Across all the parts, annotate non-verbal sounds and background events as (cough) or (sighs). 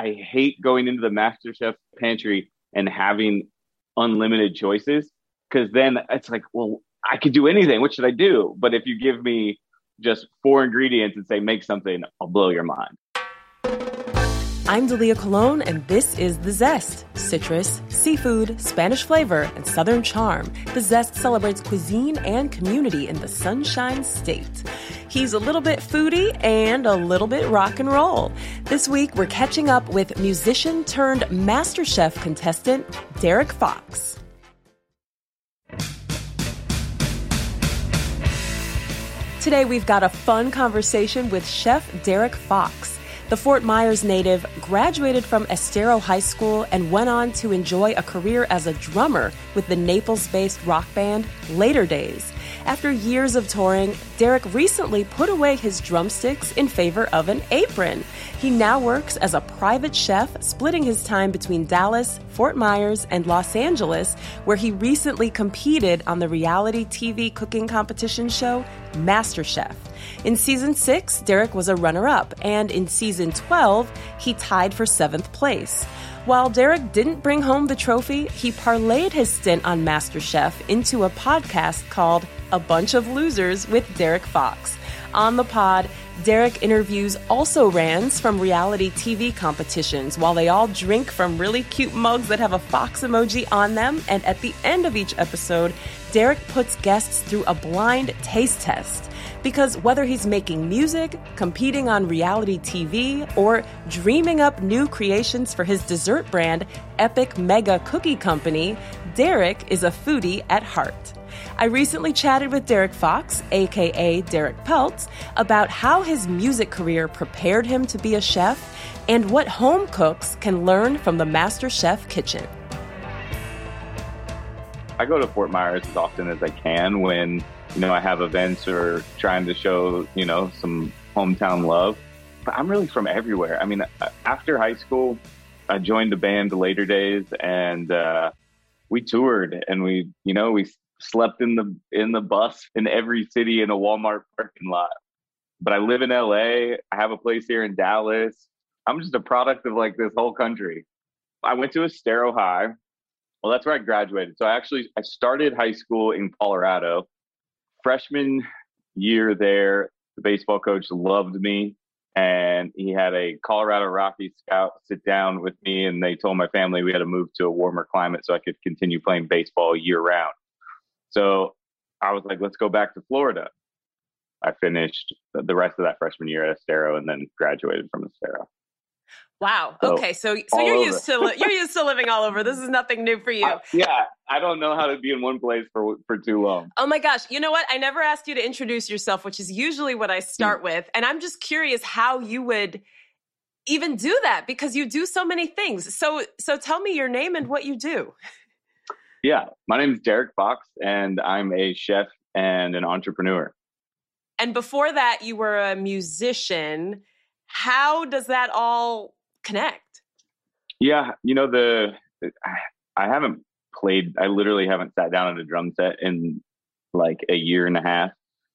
I hate going into the MasterChef pantry and having unlimited choices because then it's like, well, I could do anything. What should I do? But if you give me just four ingredients and say make something, I'll blow your mind. I'm Dalia Colon, and this is The Zest. Citrus, seafood, Spanish flavor, and Southern charm. The Zest celebrates cuisine and community in the Sunshine State. He's a little bit foodie and a little bit rock and roll. This week, we're catching up with musician turned MasterChef contestant Derrick Fox. Today, we've got a fun conversation with Chef Derrick Fox. The Fort Myers native graduated from Estero High School and went on to enjoy a career as a drummer with the Naples based rock band Later Days. After years of touring, Derrick recently put away his drumsticks in favor of an apron. He now works as a private chef, splitting his time between Dallas, Fort Myers, and Los Angeles, where he recently competed on the reality TV cooking competition show MasterChef. In season 6, Derrick was a runner up, and in season 12, he tied for seventh place. While Derrick didn't bring home the trophy, he parlayed his stint on MasterChef into a podcast called A Bunch of Losers with Derrick Fox. On the pod, Derrick interviews also rans from reality TV competitions while they all drink from really cute mugs that have a fox emoji on them. And at the end of each episode, Derrick puts guests through a blind taste test. Because whether he's making music, competing on reality TV, or dreaming up new creations for his dessert brand, Epic Mega Cookie Company, Derrick is a foodie at heart. I recently chatted with Derrick Fox, aka Derrick Peltz, about how his music career prepared him to be a chef and what home cooks can learn from the MasterChef kitchen. I go to Fort Myers as often as I can when you know, I have events or trying to show, you know, some hometown love. But I'm really from everywhere. I mean, after high school, I joined a band later days and uh, we toured and we, you know, we slept in the in the bus in every city in a Walmart parking lot. But I live in LA. I have a place here in Dallas. I'm just a product of like this whole country. I went to Estero High. Well, that's where I graduated. So I actually I started high school in Colorado freshman year there, the baseball coach loved me and he had a Colorado Rocky scout sit down with me and they told my family we had to move to a warmer climate so I could continue playing baseball year round. So I was like, let's go back to Florida. I finished the rest of that freshman year at Estero and then graduated from Estero. Wow. So, okay. So so you're over. used to li- you're used to living all over. This is nothing new for (laughs) you. Uh, yeah, I don't know how to be in one place for for too long. Oh my gosh. You know what? I never asked you to introduce yourself, which is usually what I start mm. with, and I'm just curious how you would even do that because you do so many things. So so tell me your name and what you do. Yeah, my name is Derrick Fox and I'm a chef and an entrepreneur. And before that you were a musician. How does that all connect. Yeah, you know the I haven't played. I literally haven't sat down at a drum set in like a year and a half,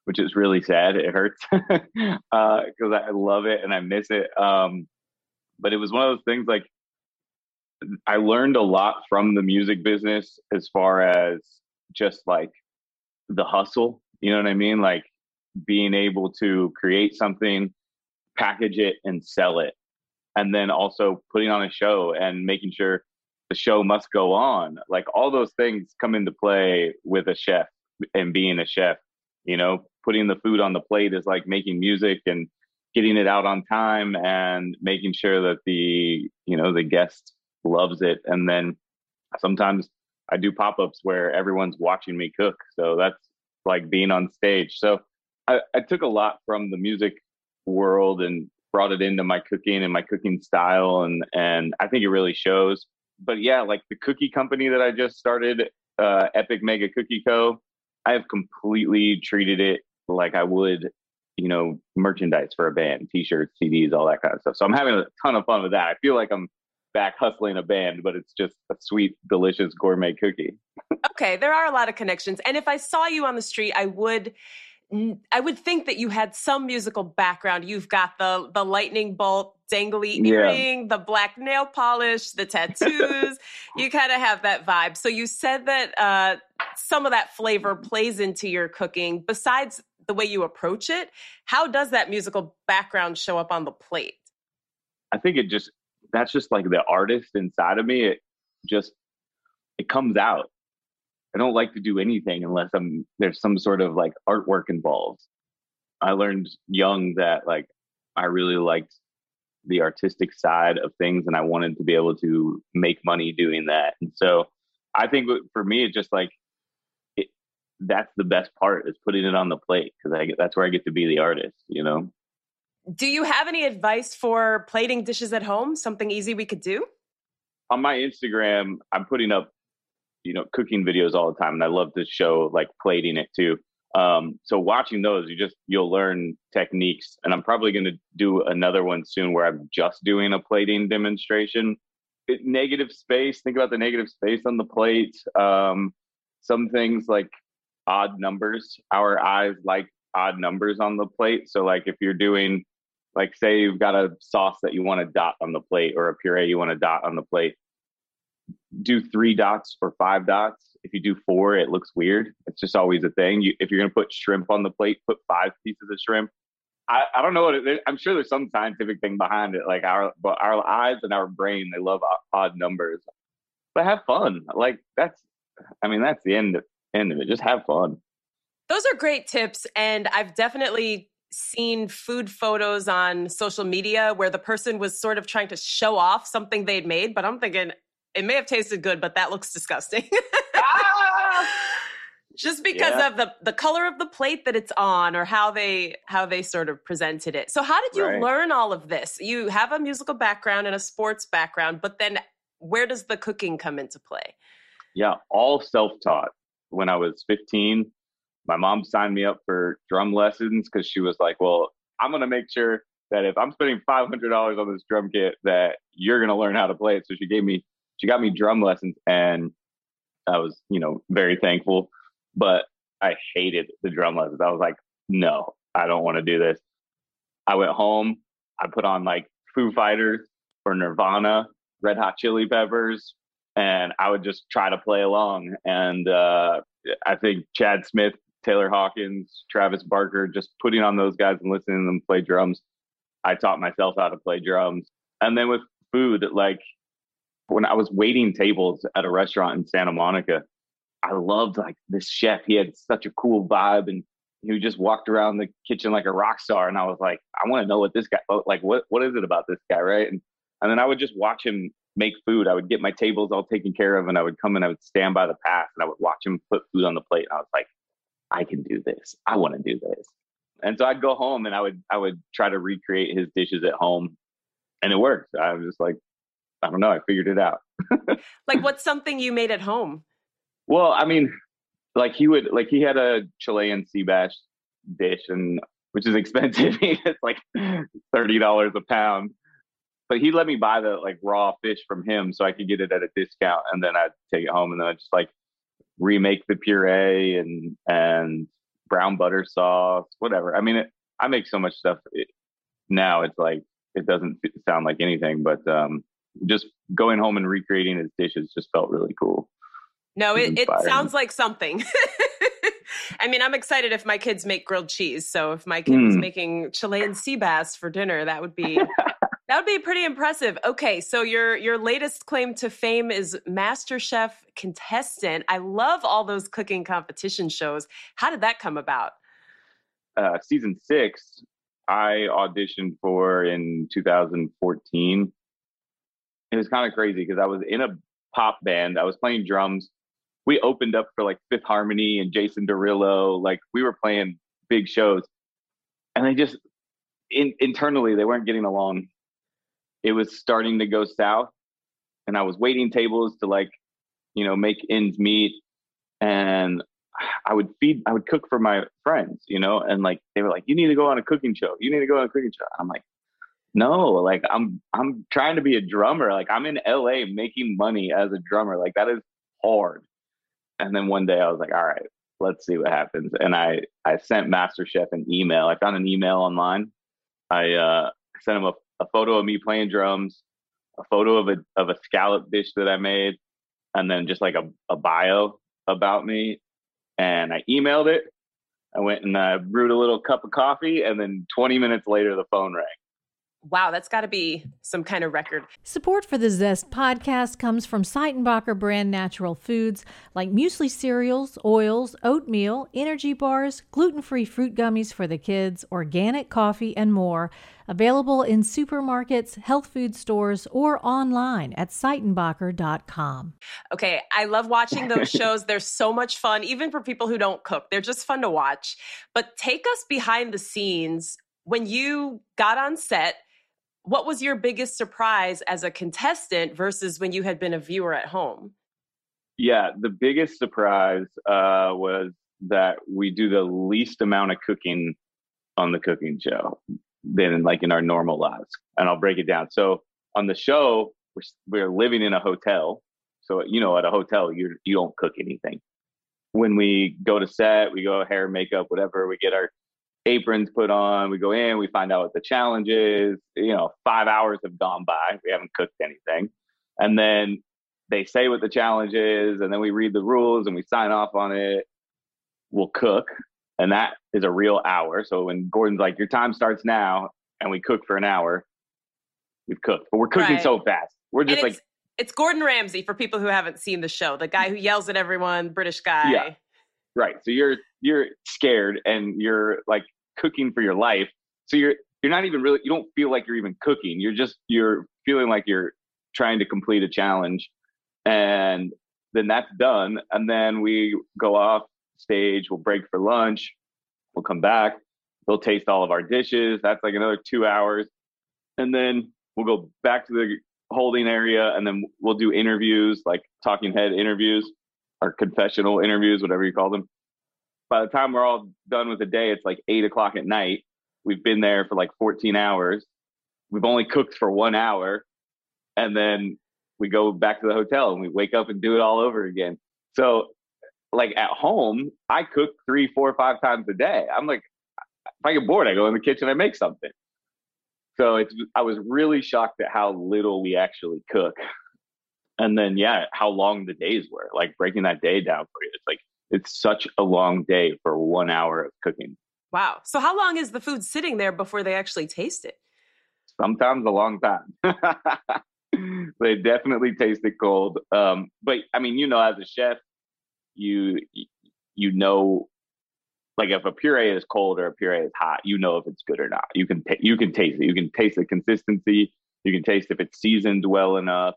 which is really sad. It hurts because (laughs) uh, I love it and I miss it. Um, but it was one of those things like I learned a lot from the music business as far as just like the hustle. You know what I mean? Like being able to create something, package it, and sell it and then also putting on a show and making sure the show must go on. Like all those things come into play with a chef and being a chef. You know, putting the food on the plate is like making music and getting it out on time and making sure that the you know the guest loves it. And then sometimes I do pop ups where everyone's watching me cook. So that's like being on stage. So I, I took a lot from the music world and brought it into my cooking and my cooking style, and and I think it really shows. But yeah, like the cookie company that I just started, uh, Epic Mega Cookie Co. I have completely treated it like I would, you know, merchandise for a band, t-shirts, CDs, all that kind of stuff. So I'm having a ton of fun with that. I feel like I'm back hustling a band, but it's just a sweet, delicious gourmet cookie. okay, there are a lot of connections. And if I saw you on the street, I would I would think that you had some musical background. You've got the the lightning bolt dangly earring, yeah. the black nail polish, the tattoos. (laughs) you kind of have that vibe. So you said that uh, some of that flavor plays into your cooking. Besides the way you approach it, how does that musical background show up on the plate? I think it just that's just like the artist inside of me. It just it comes out. I don't like to do anything unless I'm there's some sort of like artwork involved. I learned young that like I really liked the artistic side of things and I wanted to be able to make money doing that. And so I think for me it's just like it, that's the best part is putting it on the plate because I get that's where I get to be the artist, you know. Do you have any advice for plating dishes at home? Something easy we could do? On my Instagram, I'm putting up you know cooking videos all the time, and I love to show like plating it too. Um, so watching those, you just you'll learn techniques, and I'm probably going to do another one soon where I'm just doing a plating demonstration. It, negative space. Think about the negative space on the plate. Um, some things like odd numbers. Our eyes like odd numbers on the plate. So like if you're doing like say you've got a sauce that you want to dot on the plate or a puree you want to dot on the plate do three dots or five dots. If you do four, it looks weird. It's just always a thing. You, if you're going to put shrimp on the plate, put five pieces of shrimp. I, I don't know what it, I'm sure there's some scientific thing behind it. Like our, but our eyes and our brain, they love odd numbers. But have fun. Like that's, I mean, that's the end of, end of it. Just have fun. Those are great tips, and I've definitely seen food photos on social media where the person was sort of trying to show off something they'd made, but I'm thinking, it may have tasted good, but that looks disgusting. ah! (laughs) Just because yeah. of the the color of the plate that it's on, or how they how they sort of presented it. So, how did you right. learn all of this? You have a musical background and a sports background, but then where does the cooking come into play? Yeah, all self taught. When I was 15, my mom signed me up for drum lessons because she was like, "Well, I'm going to make sure that if I'm spending $500 on this drum kit, that you're going to learn how to play it." So she gave me she got me drum lessons and I was, you know, very thankful, but I hated the drum lessons. I was like, no, I don't want to do this. I went home, I put on like Foo Fighters or Nirvana, Red Hot Chili Peppers, and I would just try to play along. And uh, I think Chad Smith, Taylor Hawkins, Travis Barker, just putting on those guys and listening to them play drums, I taught myself how to play drums. And then with food, like when I was waiting tables at a restaurant in Santa Monica, I loved like this chef. He had such a cool vibe and he just walked around the kitchen like a rock star. And I was like, I want to know what this guy oh, like what what is it about this guy, right? And and then I would just watch him make food. I would get my tables all taken care of and I would come and I would stand by the path and I would watch him put food on the plate. And I was like, I can do this. I want to do this. And so I'd go home and I would I would try to recreate his dishes at home. And it worked. I was just like, I don't know. I figured it out. (laughs) like, what's something you made at home? Well, I mean, like he would, like he had a Chilean sea bass dish, and which is expensive. (laughs) it's like thirty dollars a pound. But he let me buy the like raw fish from him, so I could get it at a discount, and then I'd take it home, and then I just like remake the puree and and brown butter sauce, whatever. I mean, it, I make so much stuff it, now. It's like it doesn't sound like anything, but um, just going home and recreating his dishes just felt really cool. No, it, it sounds like something. (laughs) I mean, I'm excited if my kids make grilled cheese. So if my kid mm. making Chilean sea bass for dinner, that would be (laughs) that would be pretty impressive. Okay, so your your latest claim to fame is MasterChef contestant. I love all those cooking competition shows. How did that come about? Uh, season six, I auditioned for in 2014 it was kind of crazy because I was in a pop band. I was playing drums. We opened up for like Fifth Harmony and Jason Derulo. Like we were playing big shows, and they just in, internally they weren't getting along. It was starting to go south, and I was waiting tables to like, you know, make ends meet, and I would feed, I would cook for my friends, you know, and like they were like, "You need to go on a cooking show. You need to go on a cooking show." I'm like, "No, like I'm I'm trying to be a drummer. Like I'm in LA making money as a drummer. Like that is hard." And then one day I was like, "All right, let's see what happens." And I I sent MasterChef an email. I found an email online. I uh, sent him a, a photo of me playing drums, a photo of a of a scallop dish that I made, and then just like a, a bio about me and I emailed it. I went and uh, brewed a little cup of coffee, and then 20 minutes later, the phone rang. Wow, that's got to be some kind of record. Support for the Zest podcast comes from Seitenbacher brand natural foods like muesli cereals, oils, oatmeal, energy bars, gluten free fruit gummies for the kids, organic coffee, and more. Available in supermarkets, health food stores, or online at Seitenbacher.com. Okay, I love watching those (laughs) shows. They're so much fun, even for people who don't cook. They're just fun to watch. But take us behind the scenes. When you got on set, what was your biggest surprise as a contestant versus when you had been a viewer at home? Yeah, the biggest surprise uh, was that we do the least amount of cooking on the cooking show than like in our normal lives. And I'll break it down. So on the show, we're, we're living in a hotel. So, you know, at a hotel, you you don't cook anything. When we go to set, we go hair, makeup, whatever, we get our aprons put on, we go in, we find out what the challenge is. You know, five hours have gone by. We haven't cooked anything. And then they say what the challenge is, and then we read the rules and we sign off on it. We'll cook and that is a real hour. So when Gordon's like, "Your time starts now," and we cook for an hour, we've cooked, but we're cooking right. so fast. We're just like it's Gordon Ramsay for people who haven't seen the show, the guy who yells at everyone, British guy. Yeah, right. So you're you're scared and you're like cooking for your life. So you're you're not even really you don't feel like you're even cooking. You're just you're feeling like you're trying to complete a challenge, and then that's done, and then we go off stage. We'll break for lunch. We'll come back. we'll taste all of our dishes. That's like another two hours. And then we'll go back to the holding area and then we'll do interviews, like talking head interviews or confessional interviews, whatever you call them. By the time we're all done with the day, it's like eight o'clock at night. We've been there for like 14 hours. We've only cooked for one hour. And then we go back to the hotel and we wake up and do it all over again. So like at home, I cook three, four, five times a day. I'm like, if I get bored, I go in the kitchen, I make something. So it's I was really shocked at how little we actually cook. And then yeah, how long the days were. Like breaking that day down for you. It's like it's such a long day for one hour of cooking. Wow. So how long is the food sitting there before they actually taste it? Sometimes a long time. (laughs) they definitely taste it cold. Um, but I mean, you know, as a chef, you you know like if a puree is cold or a puree is hot, you know if it's good or not. You can t- you can taste it. You can taste the consistency. You can taste if it's seasoned well enough.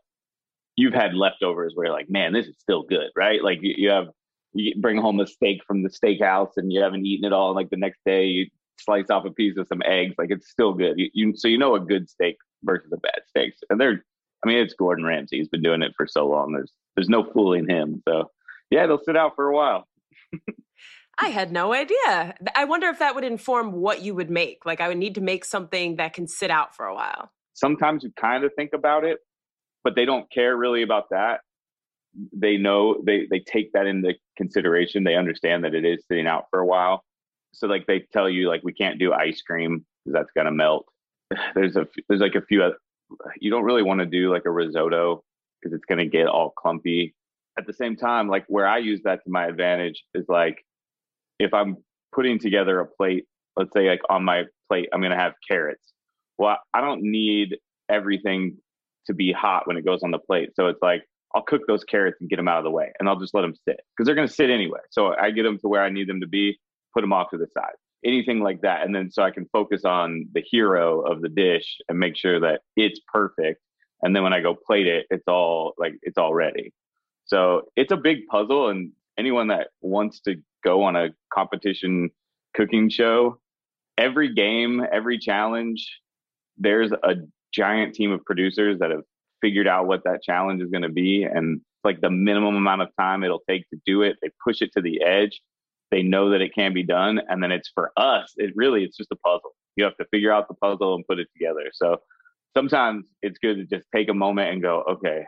You've had leftovers where you're like, man, this is still good, right? Like you, you have you bring home a steak from the steakhouse and you haven't eaten it all. Like the next day, you slice off a piece of some eggs. Like it's still good. You, you so you know a good steak versus a bad steak. And they're, I mean, it's Gordon Ramsay. He's been doing it for so long. There's there's no fooling him. So yeah, they'll sit out for a while. I had no idea. I wonder if that would inform what you would make. Like I would need to make something that can sit out for a while. Sometimes you kind of think about it, but they don't care really about that. They know they they take that into consideration. They understand that it is sitting out for a while. So like they tell you like we can't do ice cream because that's gonna melt. (sighs) There's a there's like a few. You don't really want to do like a risotto because it's gonna get all clumpy at the same time, like where I use that to my advantage is like if I'm putting together a plate, let's say like on my plate, I'm to have carrots. Well, I don't need everything to be hot when it goes on the plate. So it's like, I'll cook those carrots and get them out of the way and I'll just let them sit because they're going to sit anyway. So I get them to where I need them to be, put them off to the side, anything like that. And then so I can focus on the hero of the dish and make sure that it's perfect. And then when I go plate it, it's all like, it's all ready. So it's a big puzzle, and anyone that wants to go on a competition cooking show every game, every challenge, there's a giant team of producers that have figured out what that challenge is going to be and like the minimum amount of time it'll take to do it. They push it to the edge. They know that it can be done. And then it's for us, it really, it's just a puzzle. You have to figure out the puzzle and put it together. So sometimes it's good to just take a moment and go, okay,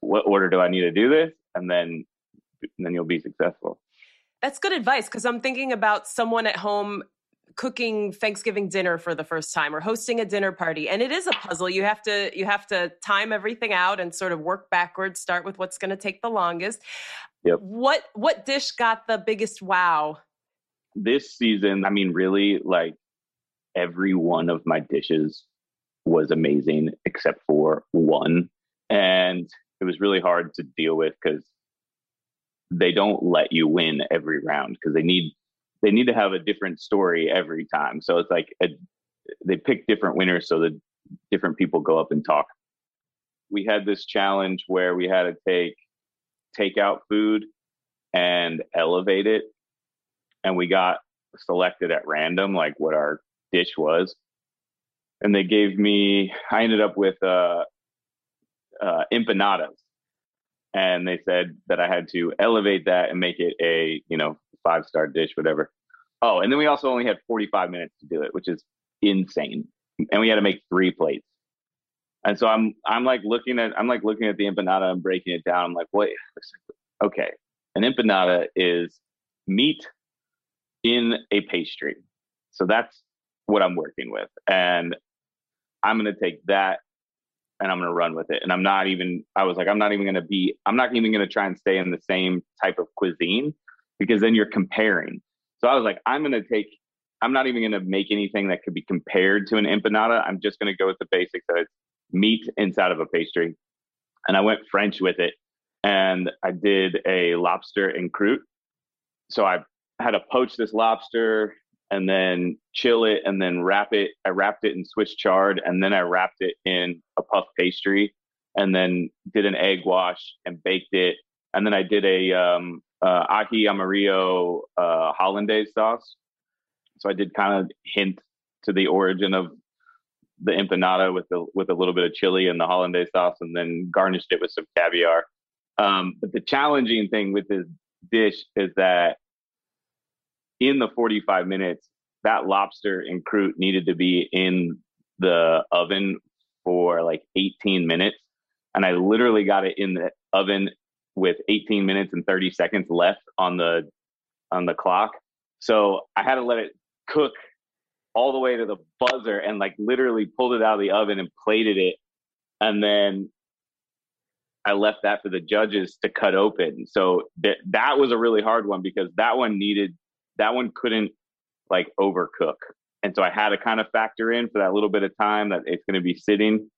what order do I need to do this? And then, and then you'll be successful. That's good advice because I'm thinking about someone at home cooking Thanksgiving dinner for the first time or hosting a dinner party and it is a puzzle. You have to you have to time everything out and sort of work backwards start with what's going to take the longest. Yep. what what dish got the biggest wow? This season i mean really like every one of my dishes was amazing except for one and it was really hard to deal with because they don't let you win every round because they need they need to have a different story every time. So it's like a, they pick different winners so that different people go up and talk. We had this challenge where we had to take take out food and elevate it, and we got selected at random, like what our dish was. And they gave me, I ended up with uh, uh, empanadas, and they said that I had to elevate that and make it a you know five star dish, whatever. Oh, and then we also only had 45 minutes to do it, which is insane. And we had to make three plates. And so I'm I'm like looking at I'm like looking at the empanada and breaking it down. I'm like, wait, okay. An empanada is meat in a pastry. So that's what I'm working with. And I'm gonna take that and I'm going to run with it. And I'm not even, I was like, I'm not even going to be, I'm not even going to try and stay in the same type of cuisine because then you're comparing. So I was like, I'm going to take, I'm not even going to make anything that could be compared to an empanada. I'm just going to go with the basics of it's meat inside of a pastry. And I went French with it. And I did a lobster en croûte. So I had to poach this lobster and then chill it and then wrap it. I wrapped it in Swiss chard and then I wrapped it in a puff pastry and then did an egg wash and baked it. And then I did a um, uh, ají amarillo uh, hollandaise sauce. So I did kind of hint to the origin of the empanada with the with a little bit of chili and the hollandaise sauce, and then garnished it with some caviar. Um, but the challenging thing with this dish is that in the 45 minutes, that lobster en croûte needed to be in the oven for like 18 minutes. And I literally got it in the oven with 18 minutes and 30 seconds left on the on the clock. So I had to let it cook all the way to the buzzer and like literally pulled it out of the oven and plated it. And then I left that for the judges to cut open. So that that was a really hard one because that one needed that one couldn't like overcook. And so I had to kind of factor in for that little bit of time that it's going to be sitting.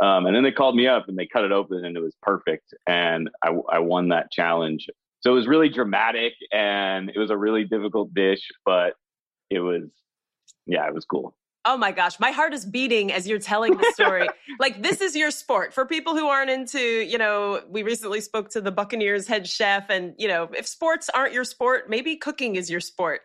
Um, and then they called me up and they cut it open and it was perfect. And I, I won that challenge. So it was really dramatic and it was a really difficult dish, but it was, yeah, it was cool. Oh my gosh, my heart is beating as you're telling the story. (laughs) like this is your sport. For people who aren't into, you know, we recently spoke to the Buccaneers head chef and, you know, if sports aren't your sport, maybe cooking is your sport.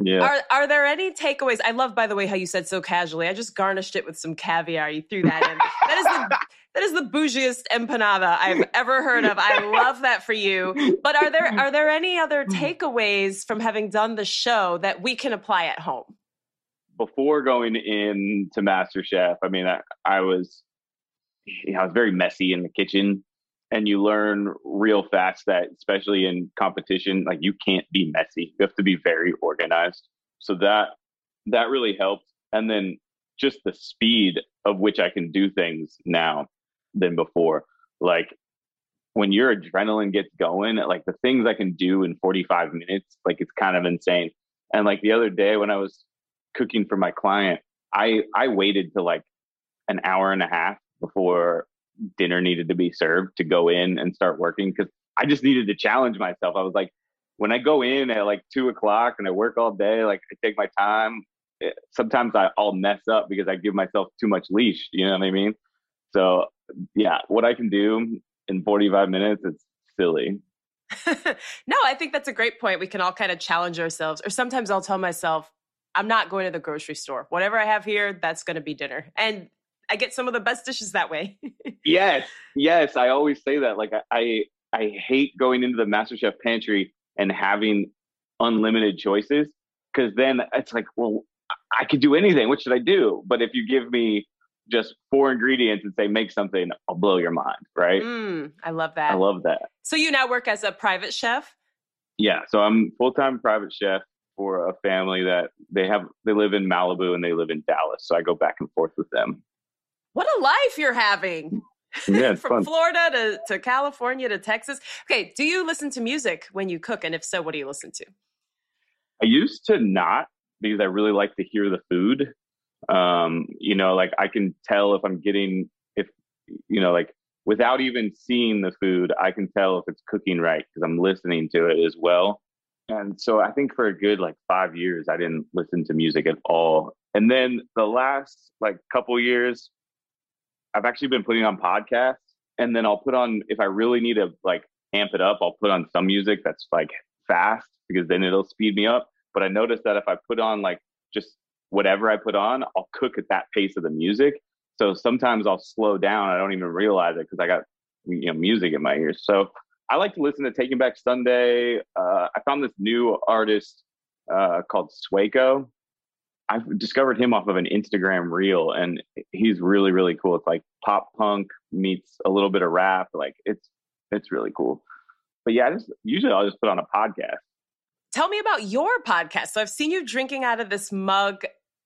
Yeah. Are are there any takeaways? I love by the way how you said so casually. I just garnished it with some caviar. You threw that in. that is the that is the bougiest empanada I've ever heard of. I love that for you. But are there are there any other (laughs) takeaways from having done the show that we can apply at home? Before going into MasterChef, I mean, I, I was, you know, I was very messy in the kitchen, and you learn real fast that, especially in competition, like you can't be messy. You have to be very organized. So that that really helped, and then just the speed of which I can do things now than before. Like when your adrenaline gets going, like the things I can do in 45 minutes, like it's kind of insane. And like the other day when I was cooking for my client, I I waited to like an hour and a half before dinner needed to be served to go in and start working because I just needed to challenge myself. I was like, when I go in at like two o'clock and I work all day, like I take my time. Eh, sometimes I, I'll mess up because I give myself too much leash. You know what I mean? So yeah, what I can do in 45 minutes, it's silly. (laughs) no, I think that's a great point. We can all kind of challenge ourselves. Or sometimes I'll tell myself, I'm not going to the grocery store. Whatever I have here, that's going to be dinner. And I get some of the best dishes that way. (laughs) yes, yes. I always say that. Like I, I hate going into the MasterChef pantry and having unlimited choices because then it's like, well, I could do anything. What should I do? But if you give me just four ingredients and say make something, I'll blow your mind, right? Mm, I love that. I love that. So you now work as a private chef? Yeah, so I'm full time private chef for a family that they have they live in Malibu and they live in Dallas. So I go back and forth with them. What a life you're having. Yeah, (laughs) From fun. Florida to, to California to Texas. Okay, do you listen to music when you cook? And if so, what do you listen to? I used to not because I really like to hear the food. Um, you know, like I can tell if I'm getting if you know, like without even seeing the food, I can tell if it's cooking right because I'm listening to it as well. And so I think for a good like five years, I didn't listen to music at all. And then the last like couple years, I've actually been putting on podcasts. And then I'll put on if I really need to like amp it up, I'll put on some music that's like fast because then it'll speed me up. But I noticed that if I put on like just whatever I put on, I'll cook at that pace of the music. So sometimes I'll slow down. I don't even realize it because I got you know music in my ears. So I like to listen to Taking Back Sunday. Uh, I found this new artist uh, called Swaco. I discovered him off of an Instagram reel, and he's really really cool. It's like pop punk meets a little bit of rap. Like it's it's really cool. But yeah, I just usually I'll just put on a podcast. Tell me about your podcast. So I've seen you drinking out of this mug.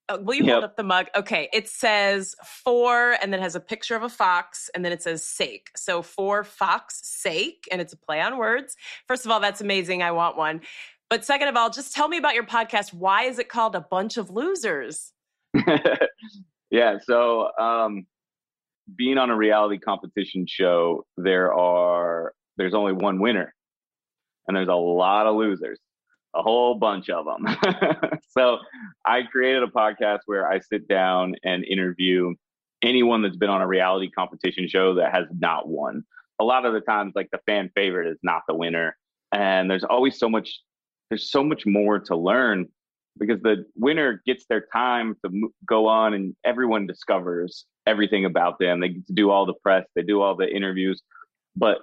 Uh, will you Yep. hold up the mug? Okay. It says for, and then has a picture of a fox, and then it says sake. So for fox sake, and it's a play on words. First of all, that's amazing. I want one. But second of all, just tell me about your podcast. Why is it called A Bunch of Losers? (laughs) yeah. So, um, being on a reality competition show, there are there's only one winner, and there's a lot of losers, a whole bunch of them. (laughs) so, I created a podcast where I sit down and interview anyone that's been on a reality competition show that has not won. A lot of the times, like the fan favorite is not the winner, and there's always so much. There's so much more to learn because the winner gets their time to go on and everyone discovers everything about them. They get to do all the press, they do all the interviews, but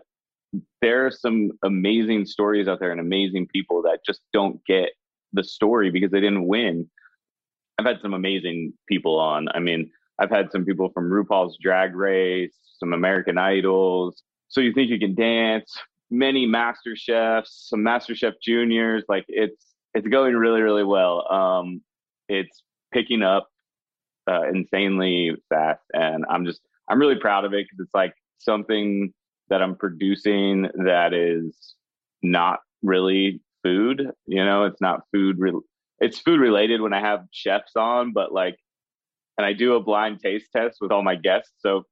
there are some amazing stories out there and amazing people that just don't get the story because they didn't win. I've had some amazing people on. I mean, I've had some people from RuPaul's Drag Race, some American Idols. So you think you can dance? Many MasterChefs, some MasterChef Juniors. Like it's it's going really really well. Um, it's picking up uh, insanely fast, and I'm just I'm really proud of it because it's like something that I'm producing that is not really food. You know, it's not food. Re- it's food related when I have chefs on, but like, and I do a blind taste test with all my guests, so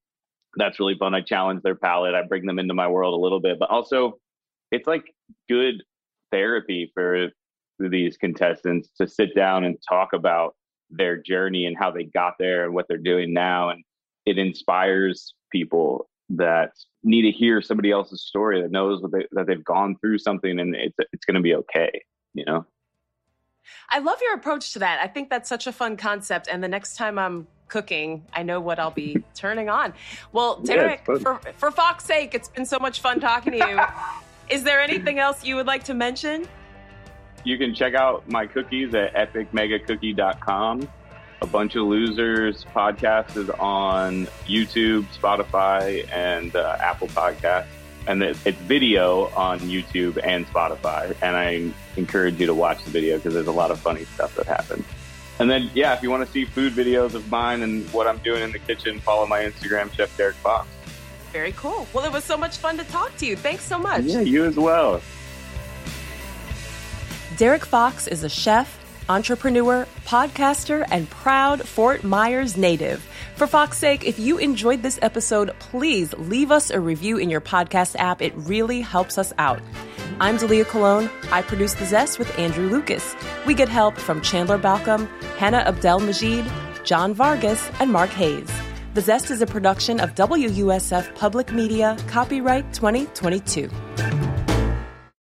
that's really fun. I challenge their palate. I bring them into my world a little bit, but also it's like good therapy for these contestants to sit down and talk about their journey and how they got there and what they're doing now. And it inspires people that need to hear somebody else's story that knows what they, that they've gone through something and it's, it's going to be okay, you know? I love your approach to that. I think that's such a fun concept. And the next time I'm cooking, I know what I'll be (laughs) turning on. Well, Derrick, it's for, for Fox's sake, it's been so much fun talking to you. (laughs) Is there anything else you would like to mention? You can check out my cookies at epicmegacookie.com. A Bunch of Losers podcast is on YouTube, Spotify, and uh, Apple Podcasts. And it, it's video on YouTube and Spotify. And I encourage you to watch the video because there's a lot of funny stuff that happens. And then, yeah, if you want to see food videos of mine and what I'm doing in the kitchen, follow my Instagram, Chef Derrick Fox. Very cool. Well, it was so much fun to talk to you. Thanks so much. Yeah, you as well. Derek Fox is a chef, entrepreneur, podcaster, and proud Fort Myers native. For Fox's sake, if you enjoyed this episode, please leave us a review in your podcast app. It really helps us out. I'm Dalia Colon. I produce The Zest with Andrew Lucas. We get help from Chandler Balcom, Hannah Abdel Majid, John Vargas, and Mark Hayes. The Zest is a production of WUSF Public Media, copyright 2022.